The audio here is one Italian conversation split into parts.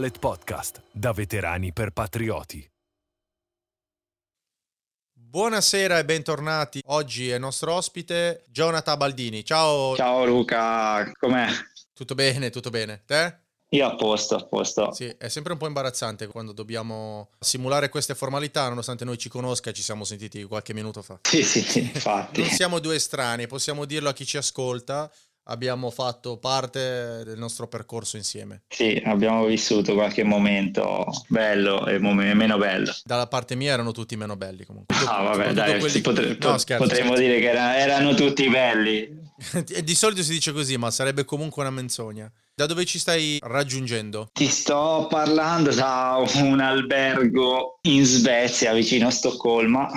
Gondolet Podcast, da veterani per patrioti. Buonasera e bentornati. Oggi è nostro ospite Jonathan Baldini. Ciao. Ciao Luca, com'è? Tutto bene, tutto bene. Te? Io a posto, a posto. Sì, è sempre un po' imbarazzante quando dobbiamo simulare queste formalità, nonostante noi ci conosca e ci siamo sentiti qualche minuto fa. Sì, sì, sì, infatti. Non siamo due estranei, possiamo dirlo a chi ci ascolta abbiamo fatto parte del nostro percorso insieme. Sì, abbiamo vissuto qualche momento bello e mom- meno bello. Dalla parte mia erano tutti meno belli comunque. Ah, vabbè, dai, quelli... potre- no, scherzo, potremmo scherzo. dire che era- erano tutti belli. Di solito si dice così, ma sarebbe comunque una menzogna. Da dove ci stai raggiungendo? Ti sto parlando da un albergo in Svezia, vicino a Stoccolma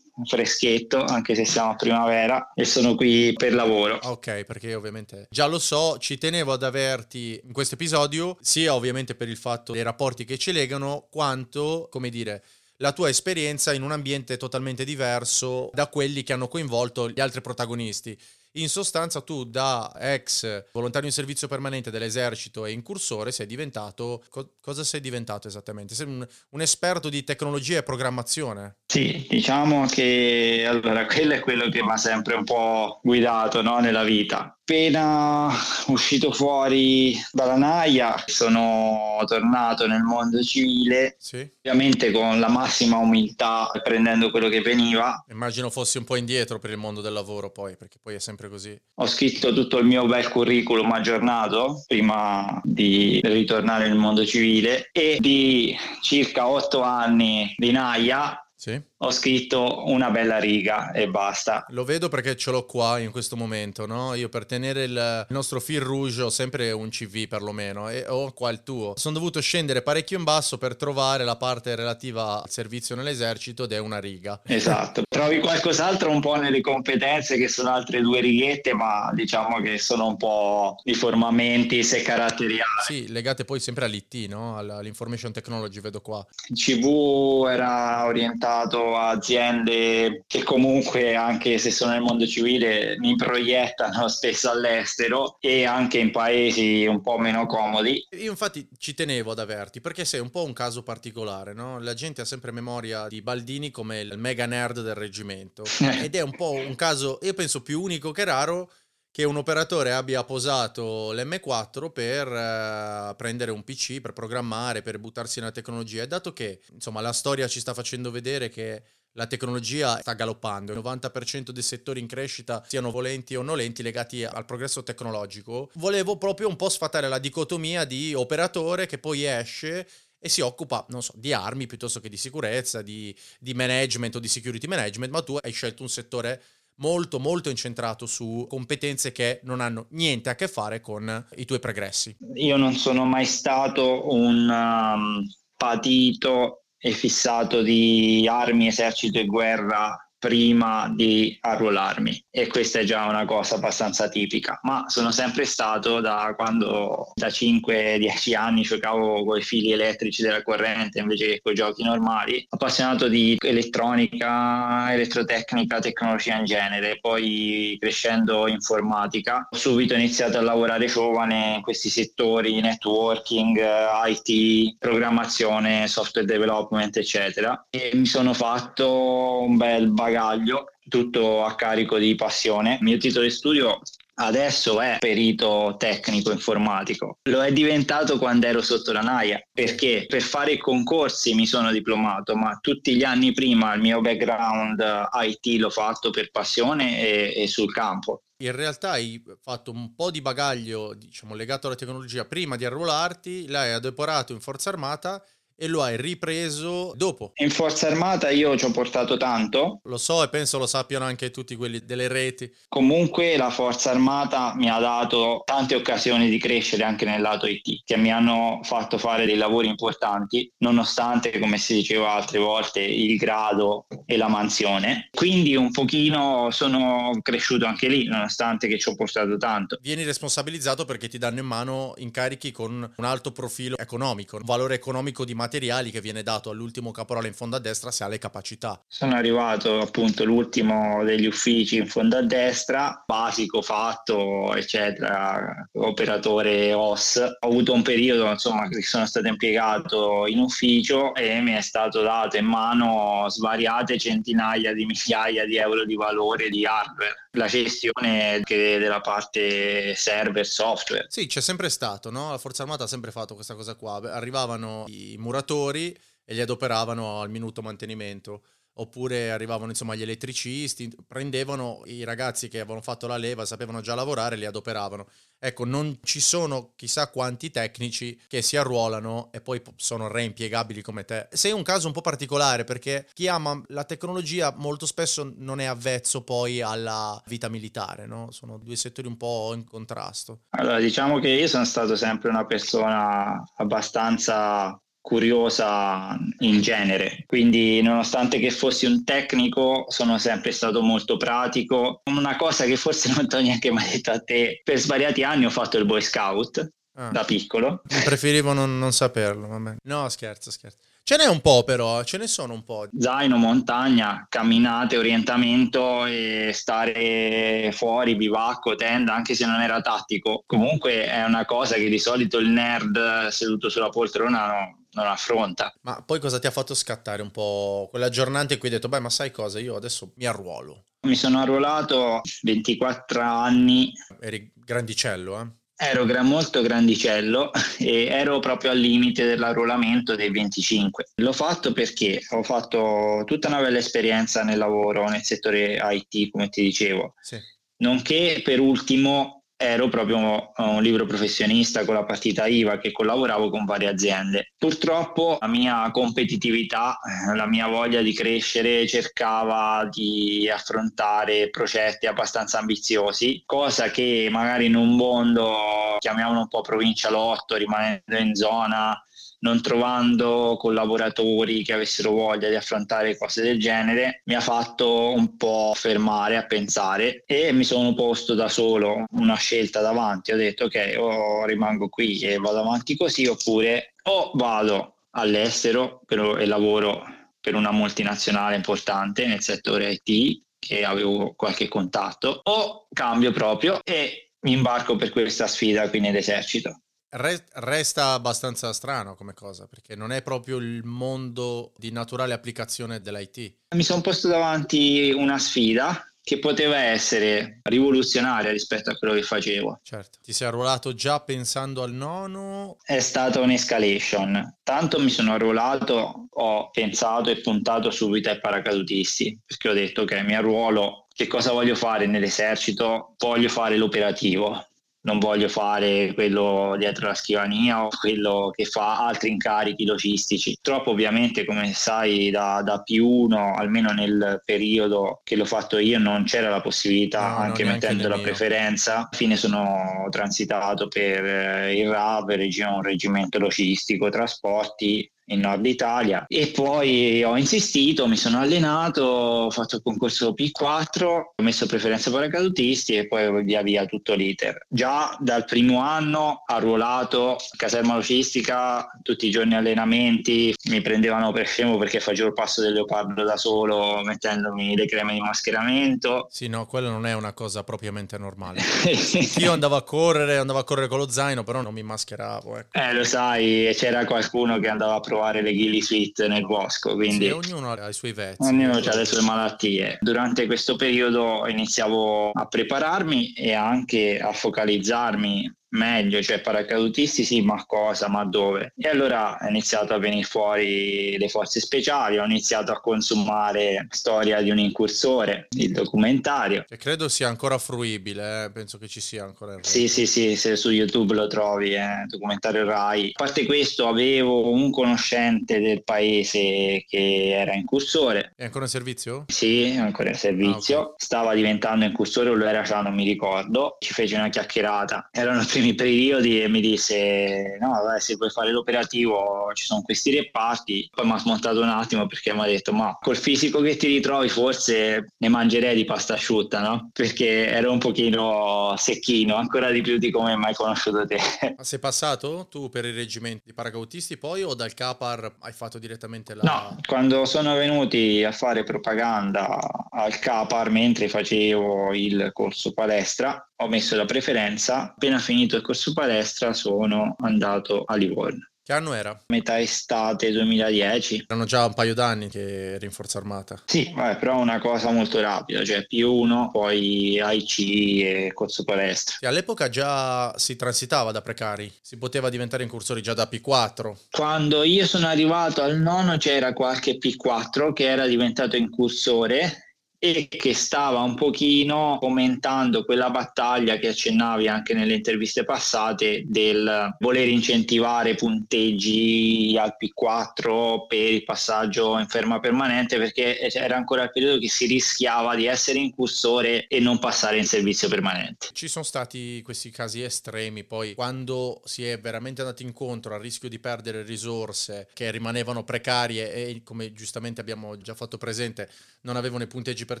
freschetto, anche se siamo a primavera e sono qui per lavoro. Ok, perché ovviamente già lo so, ci tenevo ad averti in questo episodio, sia ovviamente per il fatto dei rapporti che ci legano, quanto, come dire, la tua esperienza in un ambiente totalmente diverso da quelli che hanno coinvolto gli altri protagonisti. In sostanza tu da ex volontario in servizio permanente dell'esercito e incursore sei diventato... Co- cosa sei diventato esattamente? Sei un, un, esperto di tecnologia e programmazione? Sì, diciamo che allora quello è quello che mi ha sempre un po' guidato no, nella vita appena uscito fuori dalla naia sono tornato nel mondo civile sì. ovviamente con la massima umiltà prendendo quello che veniva immagino fossi un po' indietro per il mondo del lavoro poi perché poi è sempre così ho scritto tutto il mio bel curriculum aggiornato prima di ritornare nel mondo civile e di circa otto anni di naia sì. Ho scritto una bella riga e basta. Lo vedo perché ce l'ho qua in questo momento, no? Io per tenere il nostro fil rouge ho sempre un CV perlomeno e ho qua il tuo. Sono dovuto scendere parecchio in basso per trovare la parte relativa al servizio nell'esercito ed è una riga. Esatto. Trovi qualcos'altro un po' nelle competenze che sono altre due righette, ma diciamo che sono un po' di formamenti se caratteriali. Sì, legate poi sempre all'IT, no? All'information technology, vedo qua. Il CV era orientato aziende che comunque anche se sono nel mondo civile mi proiettano spesso all'estero e anche in paesi un po' meno comodi. Io infatti ci tenevo ad averti perché sei un po' un caso particolare, no? La gente ha sempre memoria di Baldini come il mega nerd del reggimento ed è un po' un caso, io penso più unico che raro che un operatore abbia posato l'M4 per uh, prendere un PC, per programmare, per buttarsi nella tecnologia. E dato che, insomma, la storia ci sta facendo vedere che la tecnologia sta galoppando, il 90% dei settori in crescita, siano volenti o nolenti, legati al progresso tecnologico, volevo proprio un po' sfatare la dicotomia di operatore che poi esce e si occupa, non so, di armi piuttosto che di sicurezza, di, di management o di security management, ma tu hai scelto un settore molto molto incentrato su competenze che non hanno niente a che fare con i tuoi progressi. Io non sono mai stato un um, patito e fissato di armi, esercito e guerra prima di arruolarmi. E questa è già una cosa abbastanza tipica, ma sono sempre stato da quando da 5-10 anni giocavo con i fili elettrici della corrente invece che con i giochi normali, appassionato di elettronica, elettrotecnica, tecnologia in genere, poi crescendo informatica, ho subito iniziato a lavorare giovane in questi settori, networking, IT, programmazione, software development, eccetera. E mi sono fatto un bel bagaglio bagaglio, tutto a carico di passione. Il mio titolo di studio adesso è perito tecnico informatico. Lo è diventato quando ero sotto la naia, perché per fare i concorsi mi sono diplomato, ma tutti gli anni prima il mio background IT l'ho fatto per passione e, e sul campo. In realtà hai fatto un po' di bagaglio, diciamo, legato alla tecnologia prima di arruolarti, l'hai adoporato in forza armata e lo hai ripreso dopo. In Forza Armata io ci ho portato tanto. Lo so e penso lo sappiano anche tutti quelli delle reti. Comunque la Forza Armata mi ha dato tante occasioni di crescere anche nel lato IT, che mi hanno fatto fare dei lavori importanti, nonostante, come si diceva altre volte, il grado e la mansione. Quindi un pochino sono cresciuto anche lì, nonostante che ci ho portato tanto. Vieni responsabilizzato perché ti danno in mano incarichi con un alto profilo economico, un valore economico di materiali che viene dato all'ultimo caporale in fondo a destra se ha le capacità. Sono arrivato appunto l'ultimo degli uffici in fondo a destra, basico fatto, eccetera, operatore OS. Ho avuto un periodo insomma che sono stato impiegato in ufficio e mi è stato dato in mano svariate centinaia di migliaia di euro di valore di hardware la gestione della parte server software. Sì, c'è sempre stato, no? La Forza Armata ha sempre fatto questa cosa qua. Arrivavano i muratori e li adoperavano al minuto mantenimento oppure arrivavano insomma gli elettricisti, prendevano i ragazzi che avevano fatto la leva, sapevano già lavorare, li adoperavano. Ecco, non ci sono chissà quanti tecnici che si arruolano e poi sono reimpiegabili come te. Sei un caso un po' particolare perché chi ama la tecnologia molto spesso non è avvezzo poi alla vita militare, no? Sono due settori un po' in contrasto. Allora, diciamo che io sono stato sempre una persona abbastanza curiosa in genere, quindi nonostante che fossi un tecnico sono sempre stato molto pratico. Una cosa che forse non ti ho neanche mai detto a te, per svariati anni ho fatto il Boy Scout ah. da piccolo. Preferivo non, non saperlo, vabbè. No, scherzo, scherzo. Ce n'è un po' però, ce ne sono un po'. Zaino, montagna, camminate, orientamento e stare fuori, bivacco, tenda, anche se non era tattico. Comunque è una cosa che di solito il nerd seduto sulla poltrona no, non affronta. Ma poi cosa ti ha fatto scattare un po' quella giornata in cui hai detto, beh, ma sai cosa, io adesso mi arruolo? Mi sono arruolato 24 anni. Eri grandicello, eh? Ero molto grandicello e ero proprio al limite dell'arruolamento dei 25. L'ho fatto perché ho fatto tutta una bella esperienza nel lavoro nel settore IT, come ti dicevo. Sì. Nonché per ultimo ero proprio un libro professionista con la partita IVA che collaboravo con varie aziende. Purtroppo la mia competitività, la mia voglia di crescere cercava di affrontare progetti abbastanza ambiziosi, cosa che magari in un mondo chiamiamolo un po' provincialotto, rimanendo in zona non trovando collaboratori che avessero voglia di affrontare cose del genere, mi ha fatto un po' fermare a pensare e mi sono posto da solo una scelta davanti. Ho detto ok, o rimango qui e vado avanti così oppure o vado all'estero e lavoro per una multinazionale importante nel settore IT che avevo qualche contatto o cambio proprio e mi imbarco per questa sfida qui nell'esercito resta abbastanza strano come cosa, perché non è proprio il mondo di naturale applicazione dell'IT. Mi sono posto davanti una sfida che poteva essere rivoluzionaria rispetto a quello che facevo. Certo. Ti sei arruolato già pensando al nono? È stata un'escalation. Tanto mi sono arruolato, ho pensato e puntato subito ai paracadutisti, perché ho detto che mi arruolo, che cosa voglio fare nell'esercito? Voglio fare l'operativo non voglio fare quello dietro la scrivania o quello che fa altri incarichi logistici. Troppo ovviamente, come sai, da, da più uno, almeno nel periodo che l'ho fatto io, non c'era la possibilità, no, anche mettendo la preferenza. Alla fine sono transitato per eh, il RAV, un reggimento logistico, trasporti in Nord Italia e poi ho insistito, mi sono allenato, ho fatto il concorso P4, ho messo preferenza paracadutisti e poi via via tutto l'iter. Già dal primo anno arruolato, caserma logistica, tutti i giorni allenamenti, mi prendevano per scemo perché facevo il passo del leopardo da solo mettendomi le creme di mascheramento. Sì, no, quello non è una cosa propriamente normale. Io andavo a correre, andavo a correre con lo zaino, però non mi mascheravo. Ecco. Eh, lo sai, c'era qualcuno che andava a provare trovare le ghillie fit nel bosco. Quindi sì, ognuno ha i suoi vezzi. Ognuno ha le sue malattie. Durante questo periodo iniziavo a prepararmi e anche a focalizzarmi meglio, cioè paracadutisti sì, ma cosa, ma dove? E allora è iniziato a venire fuori le forze speciali, ho iniziato a consumare storia di un incursore, il documentario. Che credo sia ancora fruibile, eh? penso che ci sia ancora. Sì, sì, sì, se su YouTube lo trovi, eh? documentario Rai. A parte questo avevo un conoscente del paese che era incursore. È ancora in servizio? Sì, è ancora in servizio. Ah, okay. Stava diventando incursore o lo era già, non mi ricordo. Ci fece una chiacchierata. Erano i primi primi periodi e mi disse no vabbè, se vuoi fare l'operativo ci sono questi reparti poi mi ha smontato un attimo perché mi ha detto ma col fisico che ti ritrovi forse ne mangerei di pasta asciutta no? perché ero un pochino secchino ancora di più di come mai conosciuto te ma sei passato tu per i reggimenti di paracautisti poi o dal Capar hai fatto direttamente la no quando sono venuti a fare propaganda al Capar mentre facevo il corso palestra ho messo la preferenza, appena finito il corso palestra sono andato a Livorno. Che anno era? Metà estate 2010. Erano già un paio d'anni che eri in forza armata. Sì, vabbè, però una cosa molto rapida, cioè più uno, poi AIC e corso palestra. E all'epoca già si transitava da precari, si poteva diventare incursori già da P4. Quando io sono arrivato al nono c'era qualche P4 che era diventato incursore e che stava un pochino commentando quella battaglia che accennavi anche nelle interviste passate del voler incentivare punteggi al P4 per il passaggio in ferma permanente perché era ancora il periodo che si rischiava di essere incursore e non passare in servizio permanente. Ci sono stati questi casi estremi poi quando si è veramente andati incontro al rischio di perdere risorse che rimanevano precarie e come giustamente abbiamo già fatto presente non avevano i punteggi per per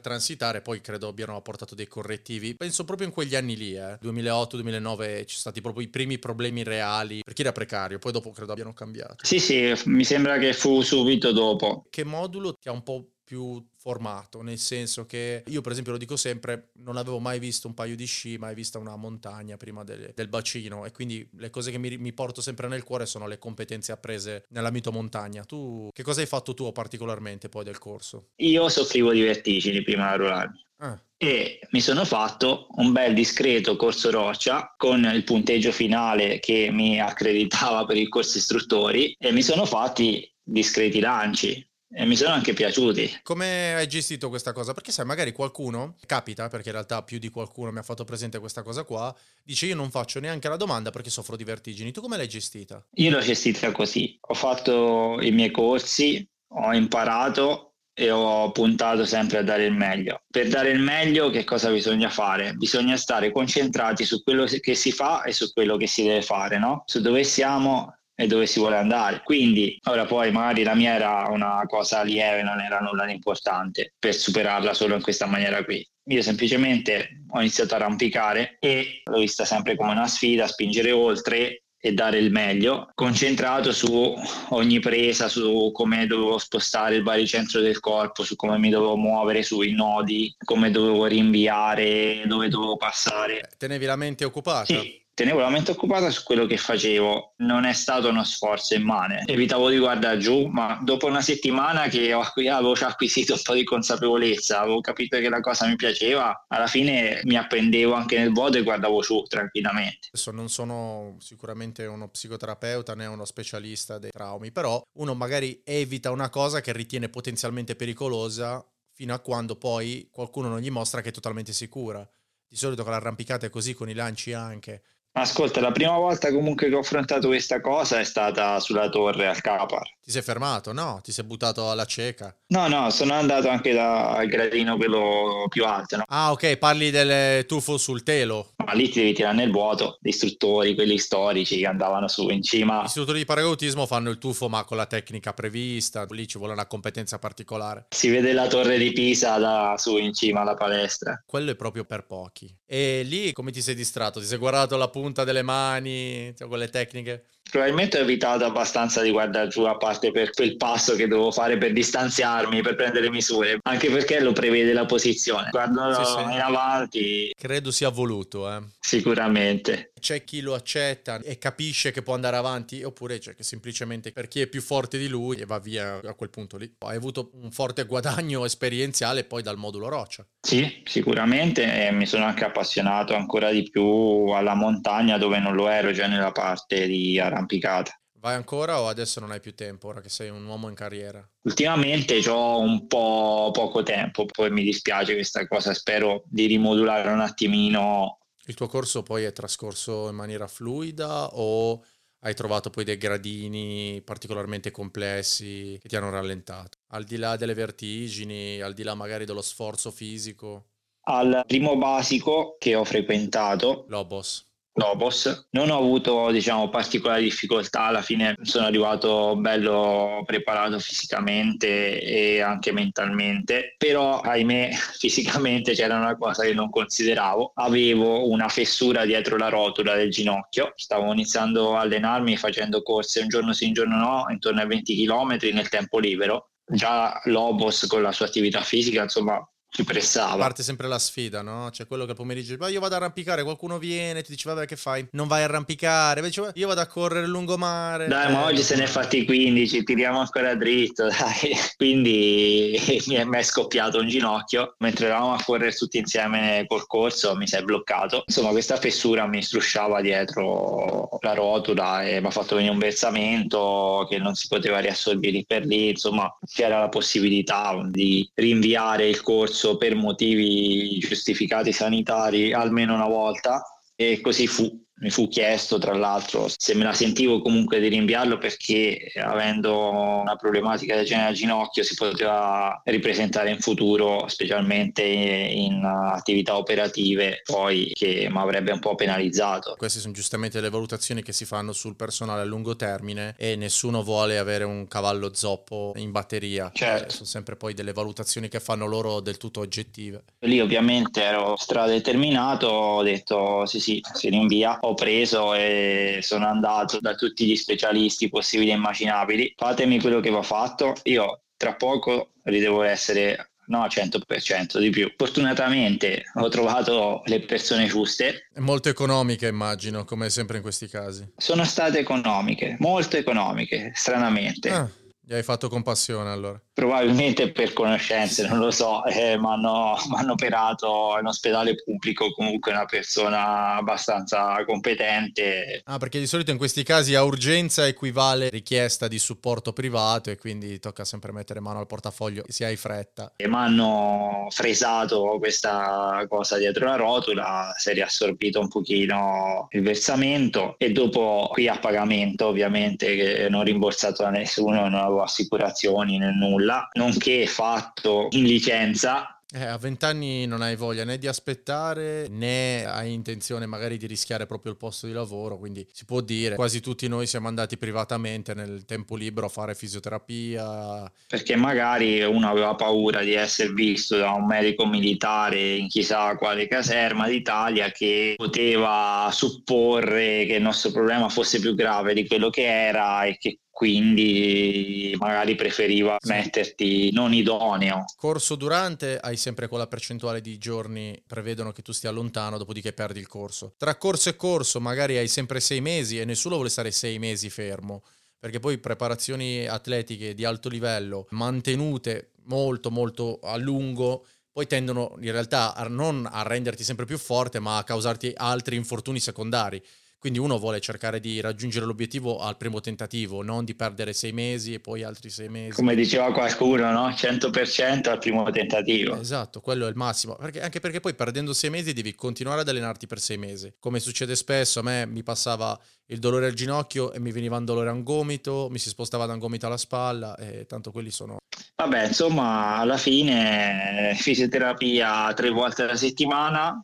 transitare, poi credo abbiano apportato dei correttivi. Penso proprio in quegli anni lì, eh. 2008-2009, ci sono stati proprio i primi problemi reali per chi era precario, poi dopo credo abbiano cambiato. Sì, sì, mi sembra che fu subito dopo. Che modulo ti ha un po' più formato, nel senso che io per esempio lo dico sempre, non avevo mai visto un paio di sci, mai vista una montagna prima del, del bacino e quindi le cose che mi, mi, porto sempre nel cuore sono le competenze apprese nell'ambito montagna. Tu che cosa hai fatto tu particolarmente poi del corso? Io soffrivo di vertigini prima di arruolarmi. Ah. E mi sono fatto un bel discreto corso roccia con il punteggio finale che mi accreditava per il corso istruttori e mi sono fatti discreti lanci e mi sono anche piaciuti. Come hai gestito questa cosa? Perché sai, magari qualcuno, capita, perché in realtà più di qualcuno mi ha fatto presente questa cosa qua, dice io non faccio neanche la domanda perché soffro di vertigini. Tu come l'hai gestita? Io l'ho gestita così. Ho fatto i miei corsi, ho imparato e ho puntato sempre a dare il meglio. Per dare il meglio che cosa bisogna fare? Bisogna stare concentrati su quello che si fa e su quello che si deve fare, no? Su dove siamo e dove si vuole andare. Quindi, ora poi magari la mia era una cosa lieve, non era nulla di importante per superarla solo in questa maniera qui. Io semplicemente ho iniziato a arrampicare e l'ho vista sempre come una sfida, spingere oltre e dare il meglio, concentrato su ogni presa, su come dovevo spostare il baricentro del corpo, su come mi dovevo muovere sui nodi, come dovevo rinviare, dove dovevo passare. Tenevi la mente occupata? Sì, tenevo la mente occupata su quello che facevo, non è stato uno sforzo immane. Evitavo di guardare giù, ma dopo una settimana che avevo già acquisito un po' di consapevolezza, avevo capito che la cosa mi piaceva, alla fine mi appendevo anche nel vuoto e guardavo giù tranquillamente. Adesso non sono sicuramente uno psicoterapeuta né uno specialista dei traumi, però uno magari evita una cosa che ritiene potenzialmente pericolosa fino a quando poi qualcuno non gli mostra che è totalmente sicura. Di solito con l'arrampicata è così, con i lanci anche. Ascolta, la prima volta comunque che ho affrontato questa cosa è stata sulla torre al Capar. Ti sei fermato? No? Ti sei buttato alla cieca? No, no, sono andato anche dal gradino quello più alto. No? Ah, ok, parli del tuffo sul telo. Ma lì ti devi tirare nel vuoto, gli istruttori, quelli storici che andavano su in cima. Gli istruttori di paragautismo fanno il tuffo ma con la tecnica prevista, lì ci vuole una competenza particolare. Si vede la torre di Pisa da su in cima alla palestra. Quello è proprio per pochi. E lì come ti sei distratto? Ti sei guardato la punta delle mani, cioè, con le tecniche? Probabilmente ho evitato abbastanza di guardare giù a parte per quel passo che dovevo fare per distanziarmi, per prendere misure, anche perché lo prevede la posizione. Guardo sì, sì. in avanti. Credo sia voluto, eh. Sicuramente. C'è chi lo accetta e capisce che può andare avanti, oppure c'è che semplicemente per chi è più forte di lui e va via a quel punto lì. Hai avuto un forte guadagno esperienziale poi dal modulo roccia. Sì, sicuramente e mi sono anche appassionato ancora di più alla montagna dove non lo ero già nella parte di arrampicata. Vai ancora o adesso non hai più tempo, ora che sei un uomo in carriera? Ultimamente ho un po' poco tempo, poi mi dispiace questa cosa, spero di rimodulare un attimino. Il tuo corso poi è trascorso in maniera fluida o hai trovato poi dei gradini particolarmente complessi che ti hanno rallentato? Al di là delle vertigini, al di là magari dello sforzo fisico? Al primo basico che ho frequentato, Lobos Lobos. Non ho avuto diciamo, particolari difficoltà, alla fine sono arrivato bello preparato fisicamente e anche mentalmente, però ahimè fisicamente c'era una cosa che non consideravo, avevo una fessura dietro la rotola del ginocchio, stavo iniziando a allenarmi facendo corse un giorno sì un giorno no, intorno ai 20 km nel tempo libero. Già Lobos con la sua attività fisica, insomma, ci pressava. Parte sempre la sfida, no? C'è quello che al pomeriggio ma io vado a arrampicare, qualcuno viene, ti dice vabbè che fai? Non vai a arrampicare, invece io vado a correre lungomare. Dai, eh, ma oggi se ne è fatti 15, tiriamo ancora dritto, dai. Quindi mi è, mi è scoppiato un ginocchio, mentre eravamo a correre tutti insieme col corso mi si è bloccato. Insomma, questa fessura mi strusciava dietro la rotola e mi ha fatto venire un versamento che non si poteva riassorbire per lì, insomma, c'era la possibilità di rinviare il corso corso per motivi giustificati sanitari almeno una volta e così fu mi fu chiesto tra l'altro se me la sentivo comunque di rinviarlo perché avendo una problematica del genere al ginocchio si poteva ripresentare in futuro specialmente in attività operative poi che mi avrebbe un po' penalizzato. Queste sono giustamente le valutazioni che si fanno sul personale a lungo termine e nessuno vuole avere un cavallo zoppo in batteria. Certo. sono sempre poi delle valutazioni che fanno loro del tutto oggettive. Lì ovviamente ero stradeterminato ho detto sì sì si rinvia ho preso e sono andato da tutti gli specialisti possibili e immaginabili. Fatemi quello che va fatto. Io tra poco devo essere no 100% di più. Fortunatamente ho trovato le persone giuste. Molto economiche immagino, come sempre in questi casi. Sono state economiche, molto economiche, stranamente. Ah, gli hai fatto compassione allora probabilmente per conoscenze, non lo so, eh, mi hanno operato in ospedale pubblico, comunque una persona abbastanza competente. Ah, perché di solito in questi casi a urgenza equivale richiesta di supporto privato e quindi tocca sempre mettere mano al portafoglio se hai fretta. E mi hanno fresato questa cosa dietro la rotola, si è riassorbito un pochino il versamento e dopo qui a pagamento ovviamente che non rimborsato da nessuno, non avevo assicurazioni né nulla nulla, nonché fatto in licenza eh, a vent'anni non hai voglia né di aspettare né hai intenzione magari di rischiare proprio il posto di lavoro, quindi si può dire quasi tutti noi siamo andati privatamente nel tempo libero a fare fisioterapia. Perché magari uno aveva paura di essere visto da un medico militare in chissà quale caserma d'Italia che poteva supporre che il nostro problema fosse più grave di quello che era e che quindi magari preferiva metterti non idoneo. Corso durante hai sempre quella percentuale di giorni prevedono che tu stia lontano, dopodiché perdi il corso. Tra corso e corso magari hai sempre sei mesi e nessuno vuole stare sei mesi fermo, perché poi preparazioni atletiche di alto livello mantenute molto molto a lungo poi tendono in realtà a non a renderti sempre più forte, ma a causarti altri infortuni secondari. Quindi uno vuole cercare di raggiungere l'obiettivo al primo tentativo, non di perdere sei mesi e poi altri sei mesi. Come diceva qualcuno, no? 100% al primo tentativo. Esatto, quello è il massimo. Perché, anche perché poi perdendo sei mesi devi continuare ad allenarti per sei mesi. Come succede spesso, a me mi passava il dolore al ginocchio e mi veniva un dolore a un gomito, mi si spostava da un gomito alla spalla e tanto quelli sono... Vabbè, insomma, alla fine fisioterapia tre volte alla settimana,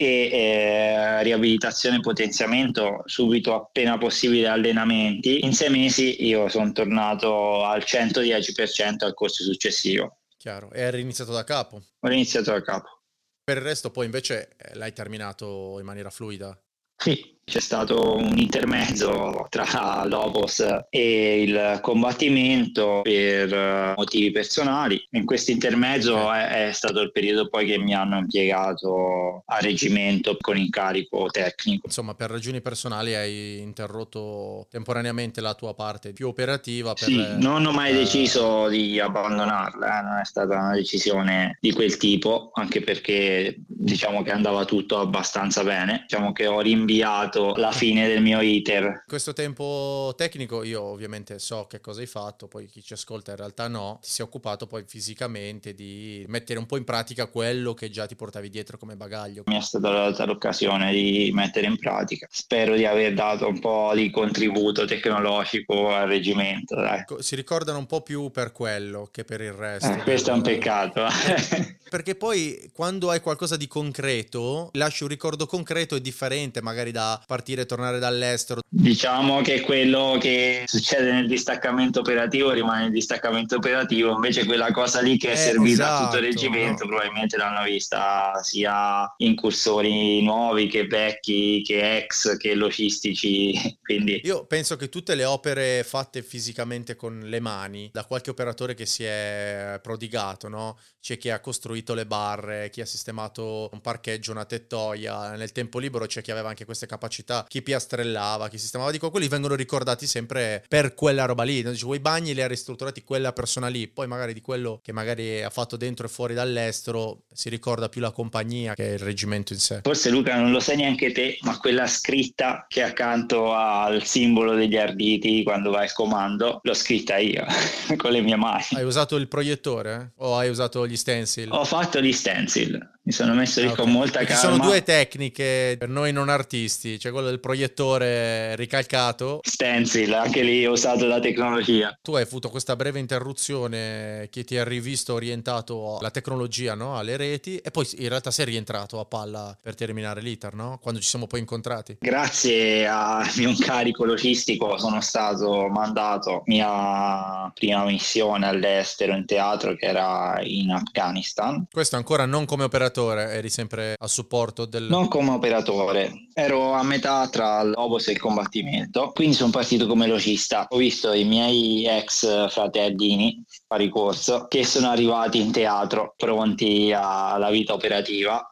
e eh, riabilitazione e potenziamento subito appena possibile allenamenti. In sei mesi io sono tornato al 110% al corso successivo. Chiaro, e hai riniziato da capo? Ho iniziato da capo. Per il resto poi invece eh, l'hai terminato in maniera fluida? Sì, c'è stato un intermezzo tra Lobos e il combattimento per eh, motivi personali. In questo intermezzo è, è, stato il periodo poi che mi hanno impiegato a reggimento con incarico tecnico. Insomma, per ragioni personali hai interrotto temporaneamente la tua parte più operativa. Per, sì, non ho mai eh... deciso di abbandonarla, eh. non è stata una decisione di quel tipo, anche perché diciamo che andava tutto abbastanza bene. Diciamo che ho rinviato segnato la fine del mio iter. Questo tempo tecnico io ovviamente so che cosa hai fatto, poi chi ci ascolta in realtà no, ti sei occupato poi fisicamente di mettere un po' in pratica quello che già ti portavi dietro come bagaglio. Mi è stata data l'occasione di mettere in pratica. Spero di aver dato un po' di contributo tecnologico al reggimento. Dai. Si ricordano un po' più per quello che per il resto. Eh, questo è un peccato. Perché poi quando hai qualcosa di concreto, lasci un ricordo concreto è differente magari da partire e tornare dall'estero. Diciamo che quello che succede nel distaccamento operativo rimane nel distaccamento operativo, invece quella cosa lì che è eh, servita esatto, a tutto il esatto, reggimento no? probabilmente l'hanno vista sia incursori nuovi che vecchi, che ex, che logistici. Quindi... Io penso che tutte le opere fatte fisicamente con le mani, da qualche operatore che si è prodigato, no? C'è chi ha costruito le barre, chi ha sistemato un parcheggio, una tettoia, nel tempo libero c'è chi aveva anche queste capacità, chi piastrellava, chi sistemava, dico, quelli vengono ricordati sempre per quella roba lì, no? Dicevo, i bagni li ha ristrutturati quella persona lì, poi magari di quello che magari ha fatto dentro e fuori dall'estero si ricorda più la compagnia che il reggimento in sé. Forse Luca non lo sai neanche te, ma quella scritta che accanto al simbolo degli arditi quando vai al comando, l'ho scritta io con le mie mani. Hai usato il proiettore o hai usato gli stencil? Ho fatto gli stencil mi sono messo lì ah, okay. con molta calma. Ci sono due tecniche per noi non artisti, c'è quello del proiettore ricalcato. Stencil, anche lì ho usato la tecnologia. Tu hai avuto questa breve interruzione che ti ha rivisto orientato alla tecnologia, no? alle reti, e poi in realtà sei rientrato a palla per terminare l'iter, no? quando ci siamo poi incontrati. Grazie al mio incarico logistico sono stato mandato mia prima missione all'estero in teatro che era in Afghanistan. Questo ancora non come operatore operatore, eri sempre a supporto del... Non come operatore, ero a metà tra l'obos e il combattimento, quindi sono partito come logista. Ho visto i miei ex fratellini pari corso che sono arrivati in teatro pronti alla vita operativa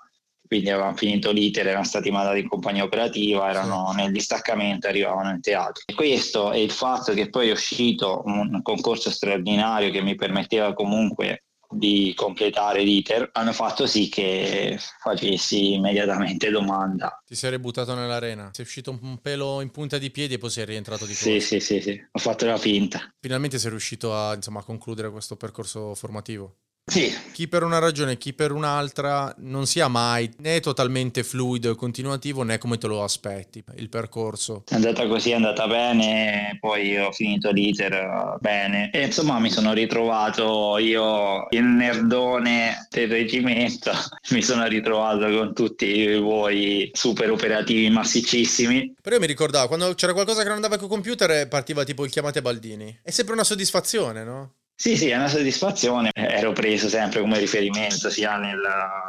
quindi avevano finito l'iter, erano stati mandati in compagnia operativa, erano nel distaccamento arrivavano in teatro. E questo e il fatto che poi è uscito un concorso straordinario che mi permetteva comunque di completare l'iter hanno fatto sì che facessi immediatamente domanda. Ti sei buttato nell'arena, sei uscito un pelo in punta di piedi e poi sei rientrato di corsa. Sì, sì, sì, sì, ho fatto la finta. Finalmente sei riuscito a, insomma, a concludere questo percorso formativo. Sì. Chi per una ragione, chi per un'altra non sia mai né totalmente fluido e continuativo né come te lo aspetti il percorso. È andata così, è andata bene, poi ho finito l'iter eh, bene e insomma mi sono ritrovato io il nerdone del reggimento, mi sono ritrovato con tutti voi super operativi massiccissimi. Però io mi ricordavo quando c'era qualcosa che non andava con il computer partiva tipo il chiamate Baldini. È sempre una soddisfazione, no? Sì, sì, è una soddisfazione. Ero preso sempre come riferimento sia nel,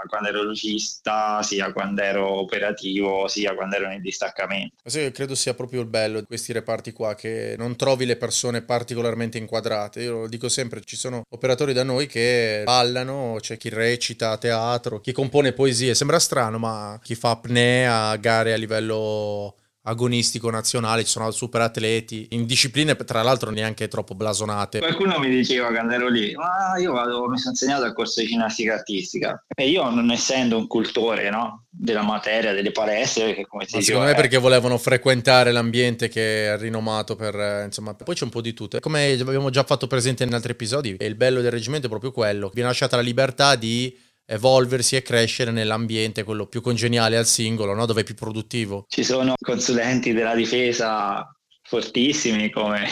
quando ero logista, sia quando ero operativo, sia quando ero nel distaccamento. Sì, credo sia proprio il bello di questi reparti qua, che non trovi le persone particolarmente inquadrate. Io lo dico sempre, ci sono operatori da noi che ballano, c'è chi recita a teatro, chi compone poesie. Sembra strano, ma chi fa apnea, gare a livello agonistico nazionale, ci sono super atleti in discipline tra l'altro neanche troppo blasonate. Qualcuno mi diceva quando ero lì, ma io vado, mi sono insegnato al corso di ginnastica artistica e io non essendo un cultore no, della materia, delle palestre, perché come si dice... Secondo me è perché volevano frequentare l'ambiente che è rinomato per, insomma, poi c'è un po' di tutto. Come abbiamo già fatto presente in altri episodi, il bello del reggimento è proprio quello, viene lasciata la libertà di evolversi e crescere nell'ambiente, quello più congeniale al singolo, no? dove è più produttivo. Ci sono consulenti della difesa fortissimi come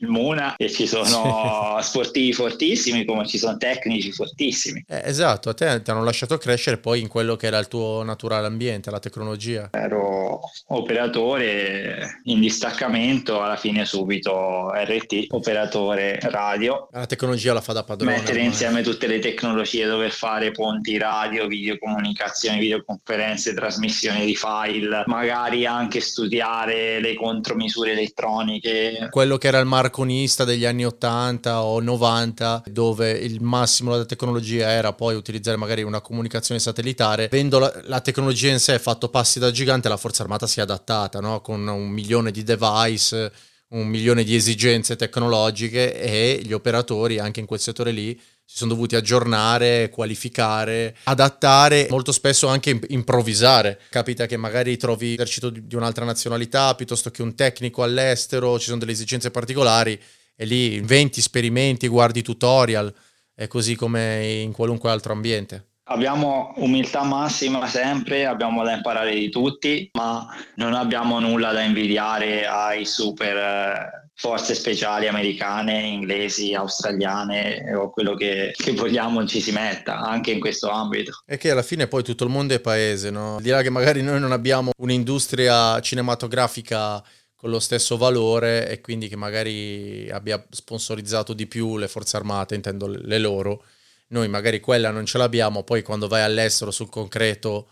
il Muna e ci sono sportivi fortissimi come ci sono tecnici fortissimi. Eh, esatto, a te ti hanno lasciato crescere poi in quello che era il tuo naturale ambiente, la tecnologia. Ero operatore in distaccamento, alla fine subito RT, operatore radio. La tecnologia la fa da padrone. Mettere ormai. insieme tutte le tecnologie, dover fare ponti radio, videocomunicazioni, videoconferenze, trasmissioni di file, magari anche studiare le contromisure dei elettroniche. Quello che era il marconista degli anni 80 o 90, dove il massimo della tecnologia era poi utilizzare magari una comunicazione satellitare, avendo la, la tecnologia in sé fatto passi da gigante, la Forza Armata si è adattata no? con un milione di device un milione di esigenze tecnologiche e gli operatori anche in quel settore lì si sono dovuti aggiornare, qualificare, adattare, molto spesso anche improvvisare. Capita che magari trovi l'esercito di un'altra nazionalità piuttosto che un tecnico all'estero, ci sono delle esigenze particolari e lì inventi, sperimenti, guardi tutorial, è così come in qualunque altro ambiente. Abbiamo umiltà massima sempre, abbiamo da imparare di tutti, ma non abbiamo nulla da invidiare ai super eh, forze speciali americane, inglesi, australiane o quello che, che, vogliamo ci si metta anche in questo ambito. E che alla fine poi tutto il mondo è paese, no? Al di là che magari noi non abbiamo un'industria cinematografica con lo stesso valore e quindi che magari abbia sponsorizzato di più le forze armate, intendo le loro noi magari quella non ce l'abbiamo, poi quando vai all'estero sul concreto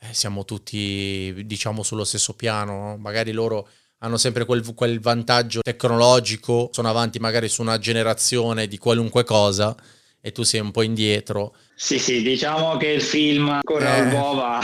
eh, siamo tutti diciamo sullo stesso piano, no? magari loro hanno sempre quel, quel vantaggio tecnologico, sono avanti magari su una generazione di qualunque cosa e tu sei un po' indietro. Sì, sì, diciamo che il film con eh. Bova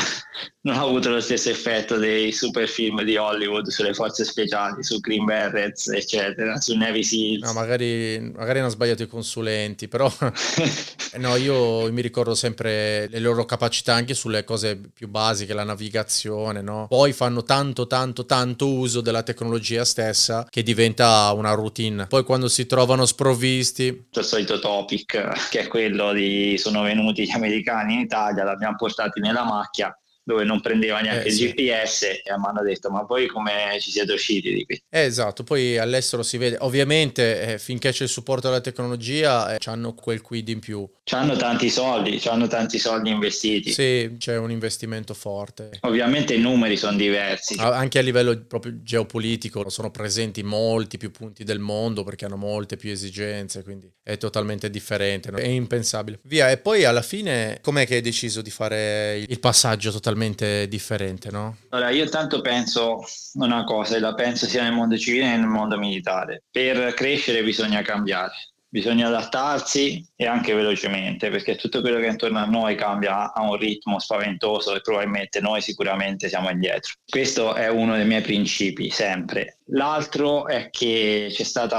non ha avuto lo stesso effetto dei super film di Hollywood sulle forze speciali, su Green Berets, eccetera, su Navy Seals. No, magari, magari hanno sbagliato i consulenti, però no, io mi ricordo sempre le loro capacità anche sulle cose più basiche, la navigazione, no? Poi fanno tanto, tanto, tanto uso della tecnologia stessa che diventa una routine. Poi quando si trovano sprovvisti... Il solito topic, che è quello di sono venuti gli americani in Italia, l'abbiamo portati nella macchia dove non prendeva neanche eh, il sì. GPS e mi hanno detto ma poi come ci siete usciti di qui? Eh, esatto, poi all'estero si vede, ovviamente eh, finché c'è il supporto della tecnologia eh, hanno quel quid in più. Hanno tanti soldi, hanno tanti soldi investiti. Sì, c'è un investimento forte. Ovviamente i numeri sono diversi. Anche a livello proprio geopolitico sono presenti molti più punti del mondo perché hanno molte più esigenze, quindi è totalmente differente, è impensabile. Via, e poi alla fine com'è che hai deciso di fare il passaggio totalmente totalmente differente, no? Allora, io tanto penso una cosa, e la penso sia nel mondo civile che nel mondo militare. Per crescere bisogna cambiare bisogna adattarsi e anche velocemente perché tutto quello che è intorno a noi cambia a un ritmo spaventoso e probabilmente noi sicuramente siamo indietro. Questo è uno dei miei principi sempre. L'altro è che c'è stato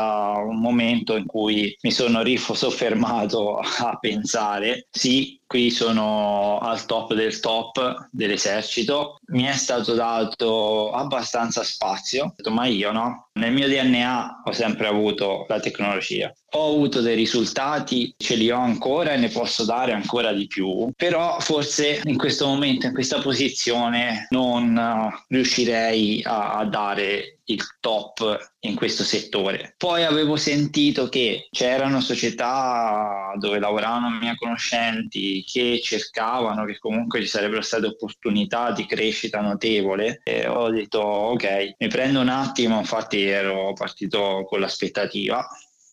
un momento in cui mi sono soffermato a pensare, sì, qui sono al top del top dell'esercito, mi è stato dato abbastanza spazio, ma io no, nel mio DNA ho sempre avuto la tecnologia. Ho avuto dei risultati, ce li ho ancora e ne posso dare ancora di più, però forse in questo momento, in questa posizione, non uh, riuscirei a, a dare il top in questo settore. Poi avevo sentito che c'erano società dove lavoravano miei conoscenti che cercavano che comunque ci sarebbero state opportunità di crescita notevole e ho detto ok, mi prendo un attimo, infatti ero partito con l'aspettativa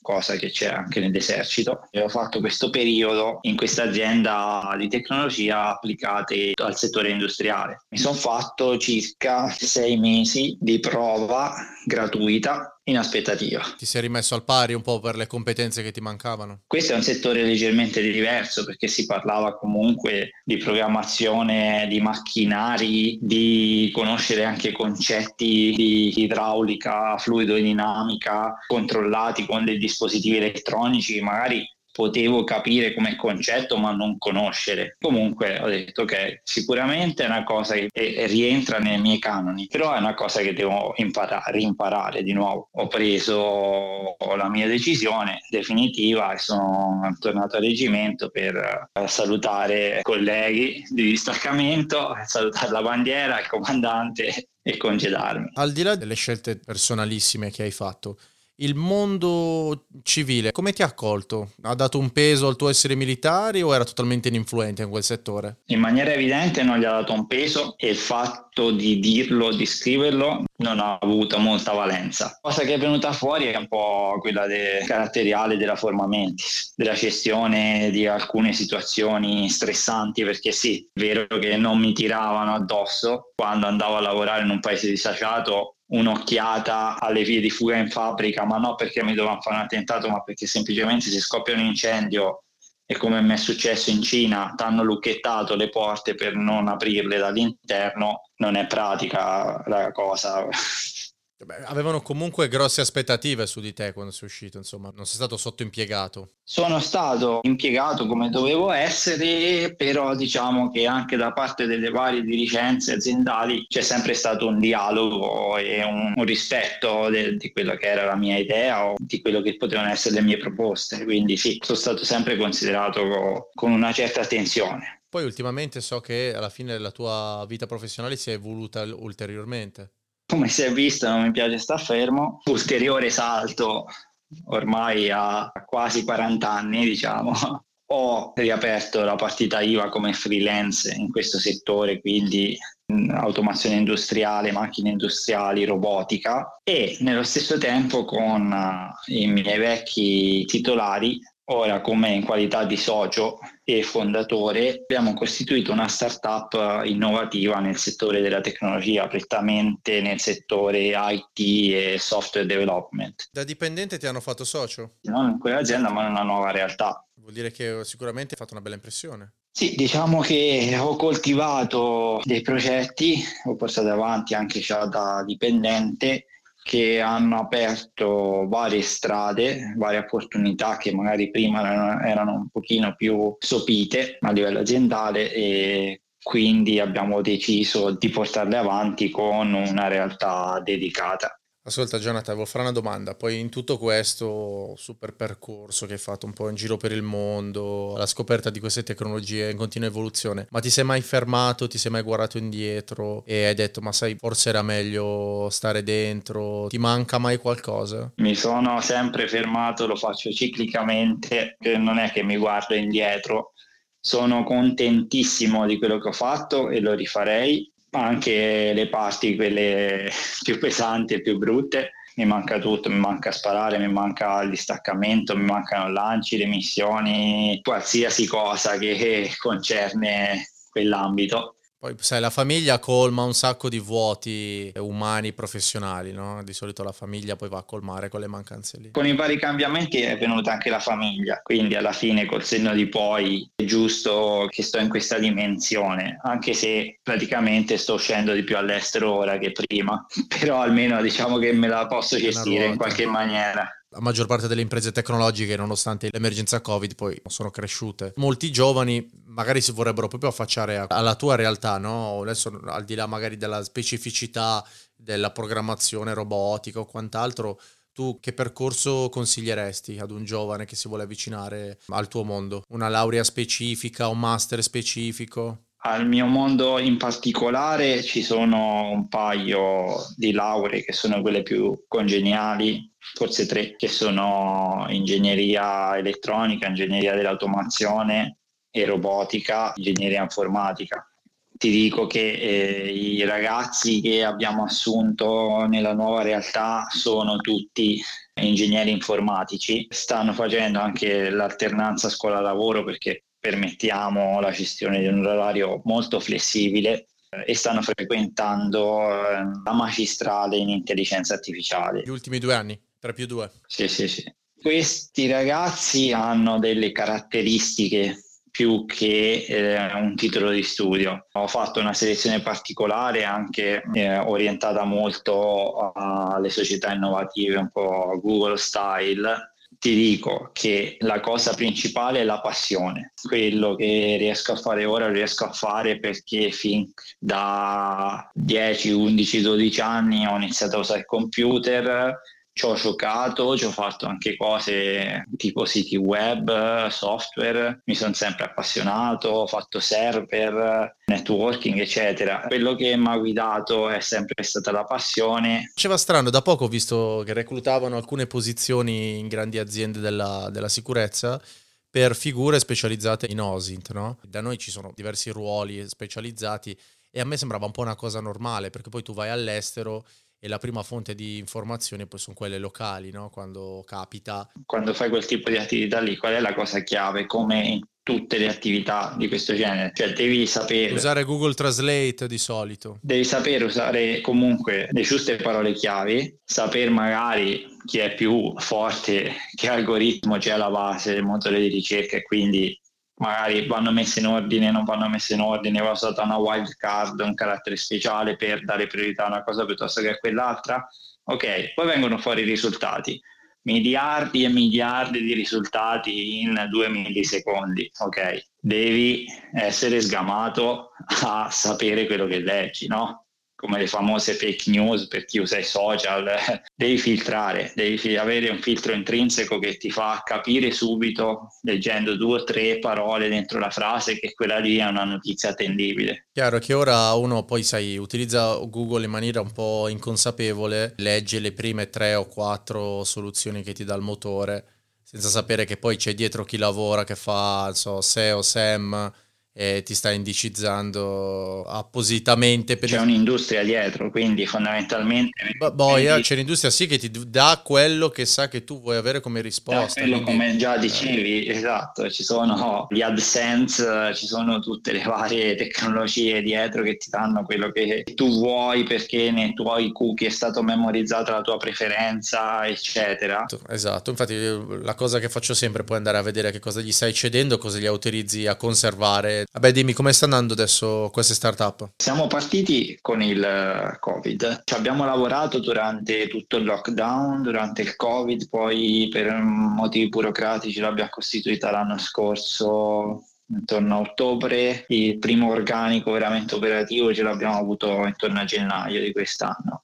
cosa che c'è anche nell'esercito. E ho fatto questo periodo in questa azienda di tecnologia applicate al settore industriale. Mi sono fatto circa sei mesi di prova gratuita in aspettativa. Ti sei rimesso al pari un po' per le competenze che ti mancavano? Questo è un settore leggermente diverso perché si parlava comunque di programmazione di macchinari, di conoscere anche concetti di idraulica, fluidodinamica controllati con dei dispositivi elettronici, magari potevo capire come concetto ma non conoscere. Comunque ho detto ok, sicuramente è una cosa che rientra nei miei canoni, però è una cosa che devo imparare, rimparare di nuovo. Ho preso la mia decisione definitiva e sono tornato al reggimento per eh, salutare colleghi di distaccamento, salutare la bandiera, il comandante e congedarmi. Al di là delle scelte personalissime che hai fatto, il mondo civile come ti ha accolto? Ha dato un peso al tuo essere militare o era totalmente ininfluente in quel settore? In maniera evidente non gli ha dato un peso e il fatto di dirlo, di scriverlo non ha avuto molta valenza. La cosa che è venuta fuori è un po' quella de- caratteriale della forma mentis, della gestione di alcune situazioni stressanti perché sì, è vero che non mi tiravano addosso quando andavo a lavorare in un paese disaciato un'occhiata alle vie di fuga in fabbrica, ma non perché mi dovevano fare un attentato, ma perché semplicemente se scoppia un incendio e come mi è successo in Cina, ti hanno lucchettato le porte per non aprirle dall'interno, non è pratica la cosa. Beh, avevano comunque grosse aspettative su di te quando sei uscito, insomma, non sei stato sottoimpiegato. Sono stato impiegato come dovevo essere, però diciamo che anche da parte delle varie dirigenze aziendali c'è sempre stato un dialogo e un, un rispetto de, di quello che era la mia idea o di quello che potevano essere le mie proposte. Quindi sì, sono stato sempre considerato con una certa attenzione. Poi ultimamente so che alla fine della tua vita professionale si è evoluta ulteriormente come si è visto non mi piace sta fermo, ulteriore salto ormai a quasi 40 anni diciamo, ho riaperto la partita IVA come freelance in questo settore, quindi automazione industriale, macchine industriali, robotica. E nello stesso tempo con uh, i miei vecchi titolari Ora, come in qualità di socio e fondatore, abbiamo costituito una startup innovativa nel settore della tecnologia, prettamente nel settore IT e software development. Da dipendente ti hanno fatto socio? Non in quell'azienda, ma in una nuova realtà. Vuol dire che sicuramente hai fatto una bella impressione. Sì, diciamo che ho coltivato dei progetti, ho portato avanti anche già da dipendente che hanno aperto varie strade, varie opportunità che magari prima erano, un pochino più sopite a livello aziendale e quindi abbiamo deciso di portarle avanti con una realtà dedicata. Ascolta Jonathan, volevo fare una domanda, poi in tutto questo super percorso che hai fatto un po' in giro per il mondo, la scoperta di queste tecnologie in continua evoluzione, ma ti sei mai fermato, ti sei mai guardato indietro e hai detto ma sai forse era meglio stare dentro, ti manca mai qualcosa? Mi sono sempre fermato, lo faccio ciclicamente, non è che mi guardo indietro, sono contentissimo di quello che ho fatto e lo rifarei anche le parti quelle più pesanti e più brutte mi manca tutto, mi manca sparare, mi manca il distaccamento, mi mancano lanci, le missioni, qualsiasi cosa che concerne quell'ambito. Poi sai, la famiglia colma un sacco di vuoti umani, professionali, no? Di solito la famiglia poi va a colmare quelle mancanze lì. Con i vari cambiamenti è venuta anche la famiglia, quindi alla fine col senno di poi è giusto che sto in questa dimensione, anche se praticamente sto uscendo di più all'estero ora che prima, però almeno diciamo che me la posso gestire in qualche maniera la maggior parte delle imprese tecnologiche, nonostante l'emergenza Covid, poi sono cresciute. Molti giovani magari si vorrebbero proprio affacciare alla tua realtà, no? Adesso al di là magari della specificità della programmazione robotica o quant'altro, tu che percorso consiglieresti ad un giovane che si vuole avvicinare al tuo mondo? Una laurea specifica, un master specifico? Al mio mondo in particolare ci sono un paio di lauree che sono quelle più congeniali, forse tre, che sono ingegneria elettronica, ingegneria dell'automazione e robotica, ingegneria informatica. Ti dico che eh, i ragazzi che abbiamo assunto nella nuova realtà sono tutti ingegneri informatici, stanno facendo anche l'alternanza scuola-lavoro perché permettiamo la gestione di un orario molto flessibile eh, e stanno frequentando eh, la magistrale in intelligenza artificiale. Gli ultimi due anni, 3 più 2. Sì, sì, sì. Questi ragazzi hanno delle caratteristiche più che eh, un titolo di studio. Ho fatto una selezione particolare anche eh, orientata molto alle società innovative, un po' Google style, ti dico che la cosa principale è la passione. Quello che riesco a fare ora riesco a fare perché fin da 10, 11, 12 anni ho iniziato a usare il computer, ci ho giocato, ci ho fatto anche cose tipo siti web, software, mi sono sempre appassionato, ho fatto server, networking, eccetera. Quello che mi ha guidato è sempre stata la passione. Faceva strano, da poco ho visto che reclutavano alcune posizioni in grandi aziende della, della sicurezza per figure specializzate in OSINT, no? Da noi ci sono diversi ruoli specializzati e a me sembrava un po' una cosa normale perché poi tu vai all'estero e la prima fonte di informazione poi sono quelle locali, no? quando capita. Quando fai quel tipo di attività lì, qual è la cosa chiave? Come tutte le attività di questo genere, cioè devi sapere... Usare Google Translate di solito. Devi sapere usare comunque le giuste parole chiavi, sapere magari chi è più forte, che algoritmo c'è alla base del motore di ricerca e quindi magari vanno messe in ordine, non vanno messe in ordine, va usata una wild card, un carattere speciale per dare priorità a una cosa piuttosto che a quell'altra. Ok, poi vengono fuori i risultati miliardi e miliardi di risultati in due millisecondi, ok? Devi essere sgamato a sapere quello che leggi, no? Come le famose fake news per chi usa i social, devi filtrare, devi avere un filtro intrinseco che ti fa capire subito, leggendo due o tre parole dentro la frase, che quella lì è una notizia attendibile. Chiaro che ora uno poi, sai, utilizza Google in maniera un po' inconsapevole, legge le prime tre o quattro soluzioni che ti dà il motore, senza sapere che poi c'è dietro chi lavora, che fa, so, SEO, SEM, e ti sta indicizzando appositamente per c'è il... un'industria dietro quindi fondamentalmente B- boia vedi... c'è l'industria sì che ti dà quello che sa che tu vuoi avere come risposta quello quindi... come già dicevi esatto ci sono gli AdSense ci sono tutte le varie tecnologie dietro che ti danno quello che tu vuoi perché nei tuoi cookie è stato memorizzato la tua preferenza eccetera. Esatto infatti la cosa che faccio sempre è poi andare a vedere che cosa gli stai cedendo cosa gli autorizzi a conservare Vabbè, dimmi come sta andando adesso queste startup? Siamo partiti con il eh, Covid. Ci abbiamo lavorato durante tutto il lockdown, durante il Covid, poi per motivi burocratici l'abbiamo costituita l'anno scorso intorno a ottobre, il primo organico veramente operativo ce l'abbiamo avuto intorno a gennaio di quest'anno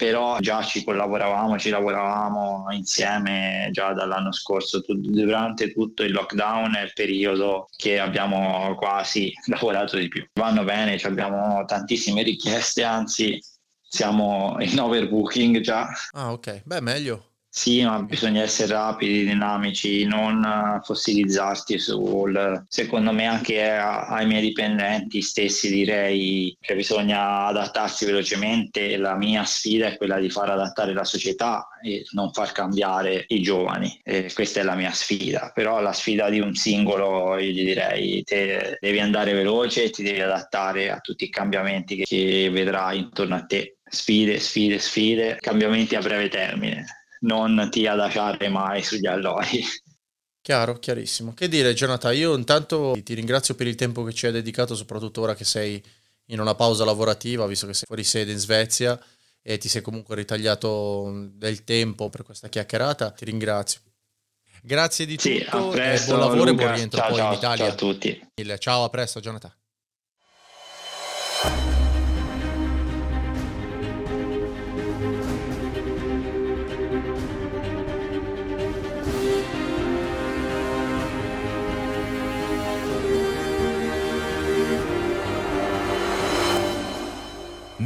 però già ci collaboravamo, ci lavoravamo insieme già dall'anno scorso, durante tutto il lockdown è il periodo che abbiamo quasi lavorato di più. Vanno bene, abbiamo tantissime richieste, anzi siamo in overbooking già. Ah ok, beh meglio. Sì, ma bisogna essere rapidi, dinamici, non fossilizzarti sul... Secondo me anche ai miei dipendenti stessi direi che bisogna adattarsi velocemente. La mia sfida è quella di far adattare la società e non far cambiare i giovani. E questa è la mia sfida. Però la sfida di un singolo, io gli direi, te devi andare veloce ti devi adattare a tutti i cambiamenti che vedrai intorno a te. Sfide, sfide, sfide, cambiamenti a breve termine non ti adagiare mai sugli allori. Chiaro, chiarissimo. Che dire, Jonathan, io intanto ti ringrazio per il tempo che ci hai dedicato, soprattutto ora che sei in una pausa lavorativa, visto che sei fuori sede in Svezia e ti sei comunque ritagliato del tempo per questa chiacchierata. Ti ringrazio. Grazie di sì, tutto, presto, buon lavoro Luca. e buon rientro ciao, poi ciao, in Italia. Ciao a tutti. Ciao, a presto, Jonathan.